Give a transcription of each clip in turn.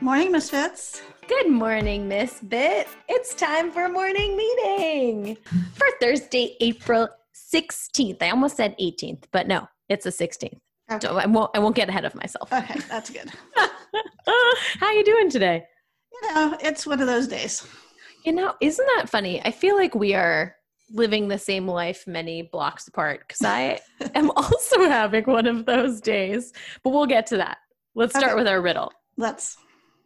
Morning, Miss Misfits. Good morning, Miss Bit. It's time for a morning meeting for Thursday, April 16th. I almost said 18th, but no, it's the 16th. Okay. So I won't I won't get ahead of myself. Okay, that's good. How are you doing today? You know, it's one of those days. You know, isn't that funny? I feel like we are living the same life many blocks apart because I am also having one of those days. But we'll get to that. Let's start Okay. with our riddle. Let's.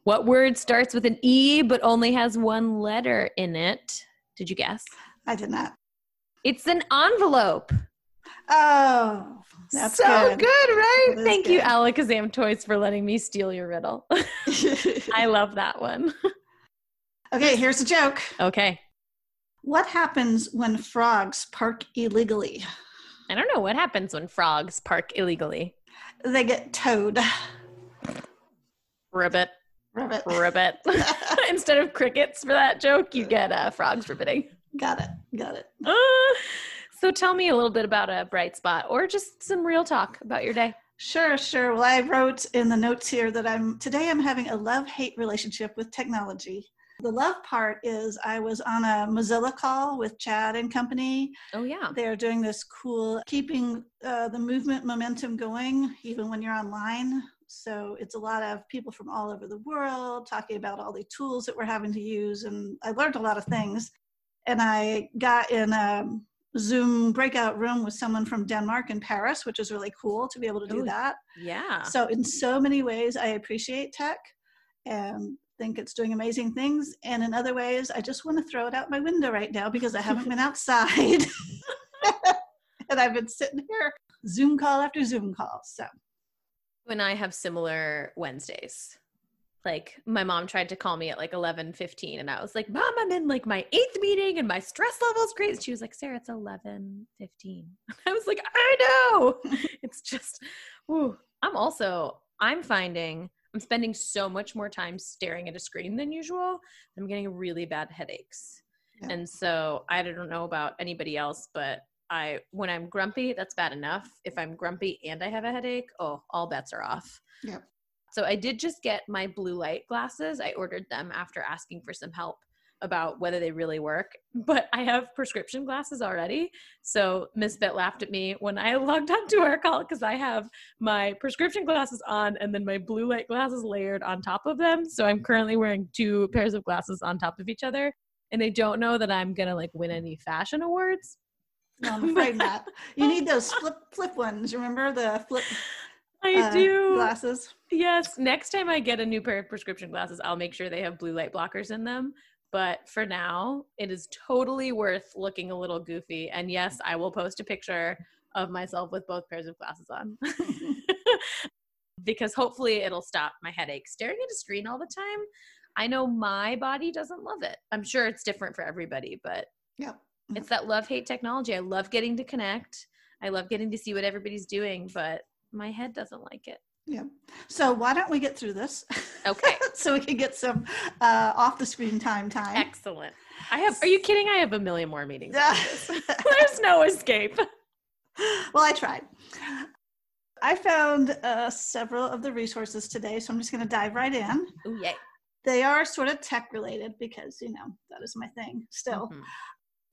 What word starts with an E but only has one letter in it? Did you guess? I did not. It's an envelope. Oh, that's so good. good, right? Thank you, good. Alakazam Toys, for letting me steal your riddle. I love that one. okay, here's a joke. okay. What happens when frogs park illegally? I don't know what happens when frogs park illegally. They get towed. Ribbit, Ribbit. ribbit. Instead of crickets for that joke, you get uh, frogs ribbiting. Got it. Got it. Uh, so tell me a little bit about a bright spot or just some real talk about your day. Sure, sure. Well, I wrote in the notes here that I'm today I'm having a love-hate relationship with technology. The love part is I was on a Mozilla call with Chad and company. Oh, yeah. They're doing this cool keeping uh, the movement momentum going even when you're online. So it's a lot of people from all over the world talking about all the tools that we're having to use, and I learned a lot of things. And I got in a Zoom breakout room with someone from Denmark and Paris, which is really cool to be able to do Ooh. that. Yeah. So, in so many ways, I appreciate tech and think it's doing amazing things. And in other ways, I just want to throw it out my window right now because I haven't been outside. and I've been sitting here, Zoom call after Zoom call. So, and I have similar Wednesdays. Like my mom tried to call me at like 11 15 and I was like, Mom, I'm in like my eighth meeting and my stress level's crazy. She was like, Sarah, it's 11 15. I was like, I know. it's just, ooh. I'm also, I'm finding I'm spending so much more time staring at a screen than usual. I'm getting really bad headaches. Yeah. And so I don't know about anybody else, but I when I'm grumpy, that's bad enough. If I'm grumpy and I have a headache, oh, all bets are off. Yep. So I did just get my blue light glasses. I ordered them after asking for some help about whether they really work, but I have prescription glasses already. So Miss Bit laughed at me when I logged onto our call because I have my prescription glasses on and then my blue light glasses layered on top of them. So I'm currently wearing two pairs of glasses on top of each other. And they don't know that I'm gonna like win any fashion awards. No, I'm afraid not. You need those flip flip ones. Remember the flip I uh, do. glasses? Yes. Next time I get a new pair of prescription glasses, I'll make sure they have blue light blockers in them. But for now, it is totally worth looking a little goofy. And yes, I will post a picture of myself with both pairs of glasses on. because hopefully it'll stop my headache. Staring at a screen all the time, I know my body doesn't love it. I'm sure it's different for everybody, but Yep. It's that love hate technology. I love getting to connect. I love getting to see what everybody's doing, but my head doesn't like it. Yeah. So why don't we get through this? Okay. so we can get some uh, off the screen time time. Excellent. I have. Are you kidding? I have a million more meetings. There's no escape. well, I tried. I found uh, several of the resources today, so I'm just going to dive right in. Ooh, yay. They are sort of tech related because, you know, that is my thing still. Mhm.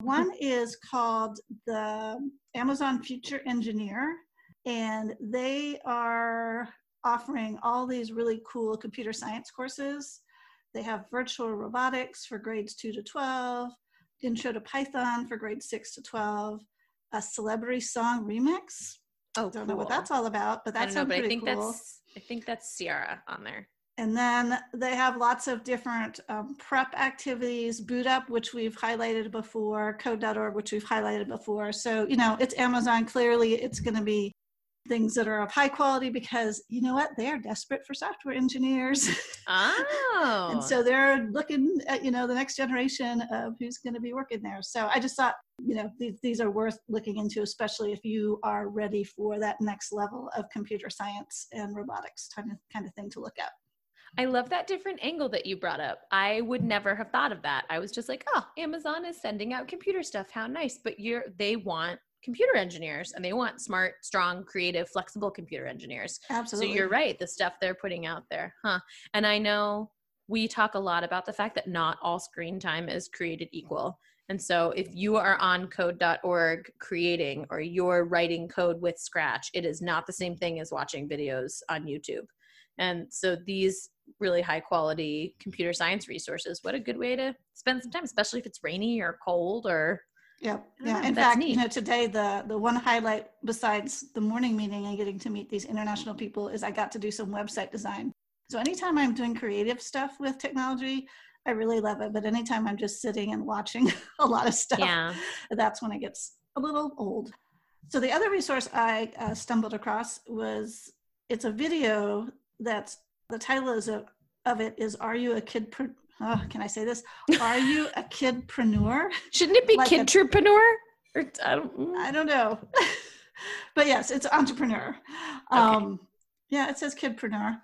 One is called the Amazon Future Engineer, and they are offering all these really cool computer science courses. They have virtual robotics for grades 2 to 12, intro to Python for grades 6 to 12, a celebrity song remix. Oh, Don't know what that's all about, but I that don't know, but I think cool. that's. I think that's Ciara on there. And then they have lots of different um, prep activities, boot up, which we've highlighted before, code.org, which we've highlighted before. So, you know, it's Amazon. Clearly, it's going to be things that are of high quality because, you know what, they are desperate for software engineers. Oh. and so they're looking at, you know, the next generation of who's going to be working there. So I just thought, you know, these, these are worth looking into, especially if you are ready for that next level of computer science and robotics kind of, kind of thing to look at. I love that different angle that you brought up. I would never have thought of that. I was just like, oh, Amazon is sending out computer stuff. How nice. But you're they want computer engineers and they want smart, strong, creative, flexible computer engineers. Absolutely. So you're right, the stuff they're putting out there. Huh. And I know we talk a lot about the fact that not all screen time is created equal. And so if you are on code.org creating or you're writing code with Scratch, it is not the same thing as watching videos on YouTube. And so these really high quality computer science resources, what a good way to spend some time, especially if it's rainy or cold or Yep. Yeah. know, In fact, neat. you know, today the the one highlight besides the morning meeting and getting to meet these international people is I got to do some website design. So anytime I'm doing creative stuff with technology, I really love it. But anytime I'm just sitting and watching a lot of stuff, yeah. that's when it gets a little old. So the other resource I uh, stumbled across was it's a video that's the title is of, of it is Are you a kid? Pre- oh, can I say this? Are you a kidpreneur? Shouldn't it be Like a- Or I don't mm. I don't know. but yes, it's entrepreneur. Um, yeah, it says kidpreneur.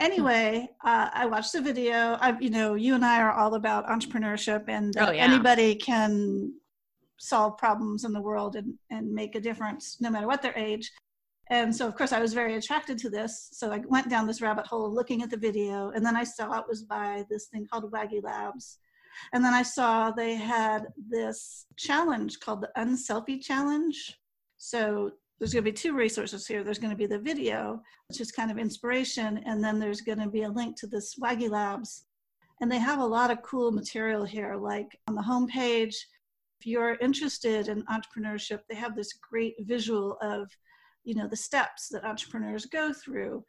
Anyway, uh, I watched the video. I, you know, you and I are all about entrepreneurship, and that Oh, yeah. anybody can solve problems in the world and, and make a difference, no matter what their age. And so, of course, I was very attracted to this. So I went down this rabbit hole looking at the video, and then I saw it was by this thing called Waggy Labs. And then I saw they had this challenge called the Unselfie Challenge. So there's going to be two resources here. There's going to be the video, which is kind of inspiration, and then there's going to be a link to this Waggy Labs. And they have a lot of cool material here, like on the homepage. If you're interested in entrepreneurship, they have this great visual of, you know, the steps that entrepreneurs go through.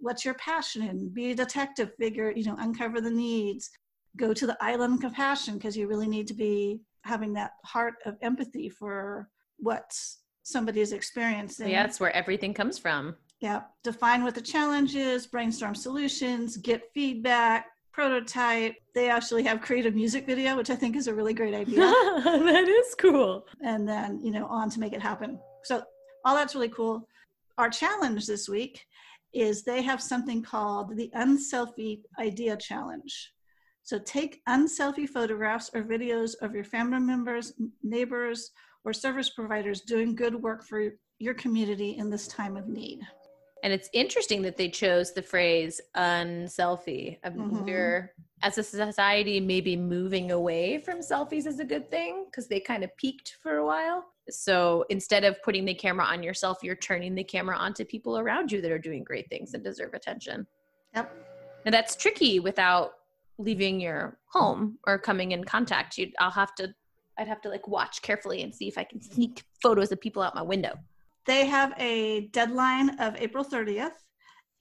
What's your passion in? Be a detective figure, you know, uncover the needs. Go to the island of compassion because you really need to be having that heart of empathy for what somebody is experiencing. Yeah, that's where everything comes from. Yeah. Define what the challenge is, brainstorm solutions, get feedback, prototype. They actually have creative music video, which I think is a really great idea. that is cool. and then, you know, on to make it happen. So all that's really cool. Our challenge this week is they have something called the Unselfie Idea Challenge. So take unselfie photographs or videos of your family members, neighbors, or service providers doing good work for your community in this time of need. And it's interesting that they chose the phrase unselfie. Mhm. We're, as a society, maybe moving away from selfies is a good thing because they kind of peaked for a while. So instead of putting the camera on yourself, you're turning the camera onto people around you that are doing great things and deserve attention. Yep. And that's tricky without leaving your home or coming in contact. You, I'll have to, I'd have to like watch carefully and see if I can sneak photos of people out my window. They have a deadline of April 30th,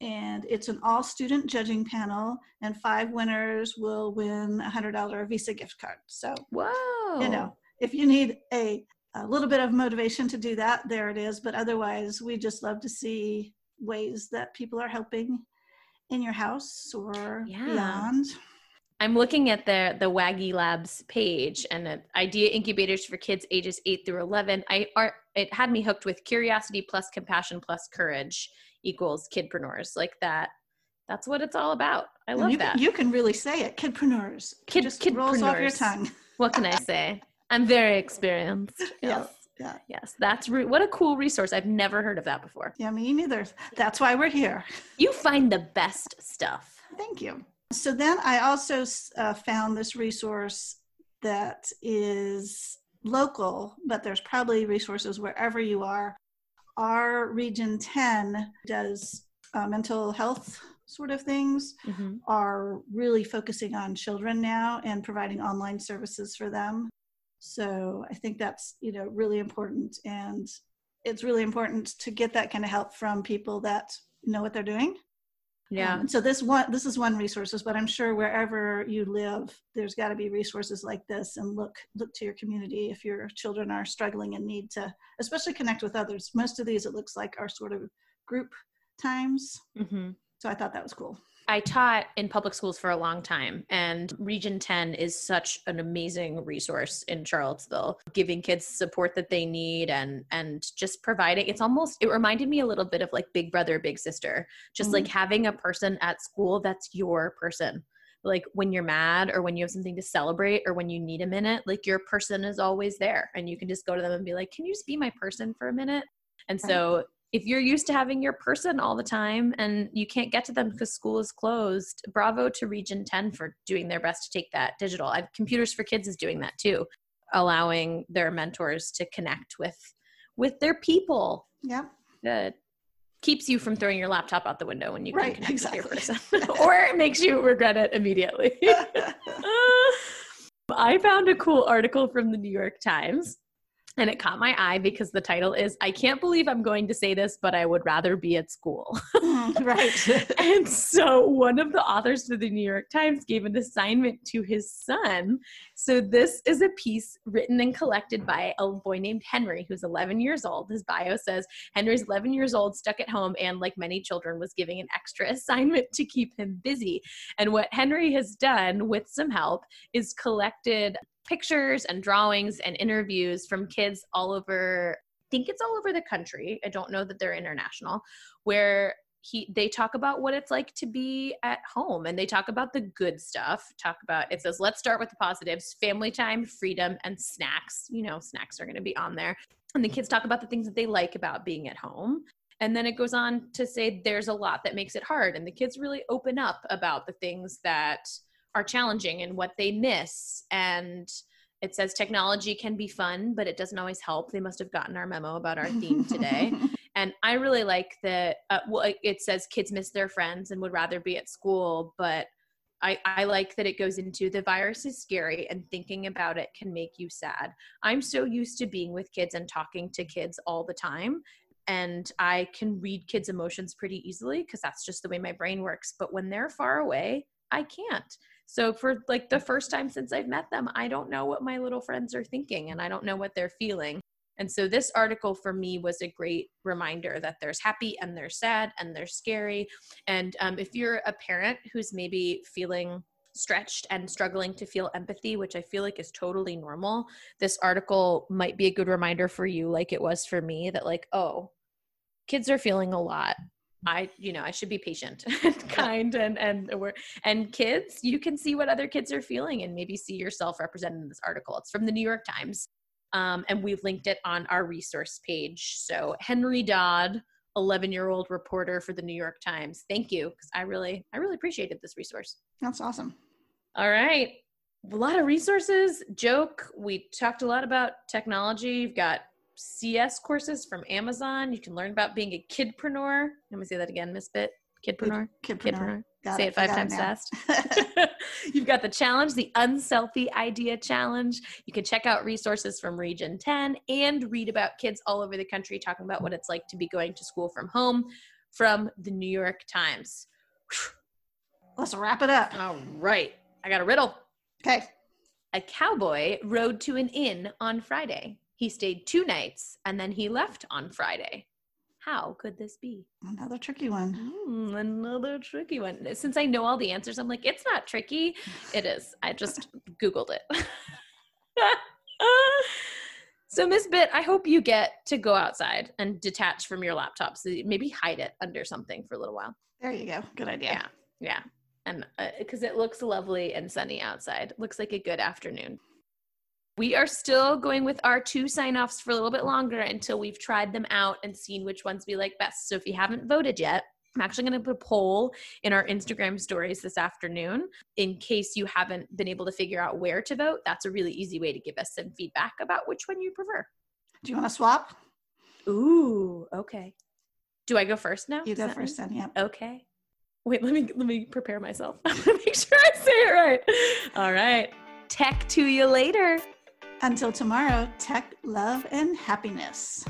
and it's an all student judging panel, and five winners will win a $100 Visa gift card. So, Whoa! you know, if you need a, a little bit of motivation to do that, there it is. But otherwise, we just love to see ways that people are helping in your house or Yeah. beyond. I'm looking at the the Waggy Labs page and the idea incubators for kids ages 8 through 11. I are it had me hooked with curiosity plus compassion plus courage equals kidpreneurs. Like that that's what it's all about. I love you that. You can really say it, kidpreneurs. It Kid- just rolls off your tongue. what can I say? I'm very experienced. Yes. Yeah. Yes, that's re- what a cool resource. I've never heard of that before. Yeah, me neither. That's why we're here. You find the best stuff. Thank you. So then I also uh, found this resource that is local, but there's probably resources wherever you are. Our Region 10 does uh, mental health sort of things, Mhm. are really focusing on children now and providing online services for them. So I think that's, you know, really important. And it's really important to get that kind of help from people that know what they're doing. Yeah. Um, so this one, this is one resources, but I'm sure wherever you live, there's got to be resources like this. And look, look to your community if your children are struggling and need to, especially connect with others. Most of these, it looks like, are sort of group times. Mhm. So I thought that was cool. I taught in public schools for a long time, and Region 10 is such an amazing resource in Charlottesville, giving kids support that they need and and just providing. It's almost it reminded me a little bit of like Big Brother, Big Sister, just like mm-hmm. having a person at school that's your person. like when you're mad or when you have something to celebrate or when you need a minute, like your person is always there and you can just go to them and be like, "Can you just be my person for a minute?" And so if you're used to having your person all the time and you can't get to them because school is closed, bravo to Region 10 for doing their best to take that digital. I've, Computers for Kids is doing that too, allowing their mentors to connect with with their people. Yeah. That keeps you from throwing your laptop out the window when you can Right, connect exactly. with your person, or it makes you regret it immediately. I found a cool article from the New York Times and it caught my eye because the title is I can't believe I'm going to say this, but I would rather be at school. Right. and so one of the authors for the New York Times gave an assignment to his son. So this is a piece written and collected by a boy named Henry, who's 11 years old. His bio says Henry's 11 years old, stuck at home, and like many children, was giving an extra assignment to keep him busy. And what Henry has done with some help is collected pictures and drawings and interviews from kids all over I think it's all over the country. I don't know that they're international where he they talk about what it's like to be at home and they talk about the good stuff. Talk about it says let's start with the positives, family time, freedom and snacks. You know, snacks are going to be on there. And the kids talk about the things that they like about being at home. And then it goes on to say there's a lot that makes it hard and the kids really open up about the things that are challenging and what they miss and it says technology can be fun but it doesn't always help they must have gotten our memo about our theme today and i really like that uh, well, it says kids miss their friends and would rather be at school but I, I like that it goes into the virus is scary and thinking about it can make you sad. I'm so used to being with kids and talking to kids all the time. And I can read kids' emotions pretty easily because that's just the way my brain works. But when they're far away, I can't. So for like the first time since I've met them, I don't know what my little friends are thinking and I don't know what they're feeling. And so this article for me was a great reminder that there's happy and there's sad and there's scary. And um, if you're a parent who's maybe feeling stretched and struggling to feel empathy, which I feel like is totally normal, this article might be a good reminder for you, like it was for me, that like, oh, kids are feeling a lot. I, you know, I should be patient and kind and and and kids, you can see what other kids are feeling and maybe see yourself represented in this article. It's from the New York Times. Um, and we've linked it on our resource page. So Henry Dodd, 11 year old reporter for the New York Times. Thank you. Cause I really, I really appreciated this resource. That's awesome. All right. A lot of resources. Joke. We talked a lot about technology. You've got CS courses from Amazon. You can learn about being a kidpreneur. Let me say that again, Miss Bit. Kidpreneur. Kidpreneur. Kidpreneur. Got Say it. it five Got it times fast. You've got the challenge, the unselfie idea challenge. You can check out resources from Region 10 and read about kids all over the country talking about what it's like to be going to school from home from the New York Times. Let's wrap it up. All right. I got a riddle. Okay. A cowboy rode to an inn on Friday. He stayed two nights and then he left on Friday. How could this be? Another tricky one. Hmm, another tricky one. Since I know all the answers, I'm like, it's not tricky. It is. I just Googled it. so, Miss Bit, I hope you get to go outside and detach from your laptop. So maybe hide it under something for a little while. There you go. Good idea. Yeah. Yeah. And because it looks lovely and sunny outside, looks like a good afternoon. We are still going with our two sign offs for a little bit longer until we've tried them out and seen which ones we like best. So if you haven't voted yet, I'm actually going to put a poll in our Instagram stories this afternoon in case you haven't been able to figure out where to vote. That's a really easy way to give us some feedback about which one you prefer. Do you want to swap? Ooh, okay. Do I go first now? You Does go first mean- then. Yep. Okay. Wait, let me let me prepare myself. I want to make sure I say it right. All right. Tech to you later. Until tomorrow, tech, love, and happiness.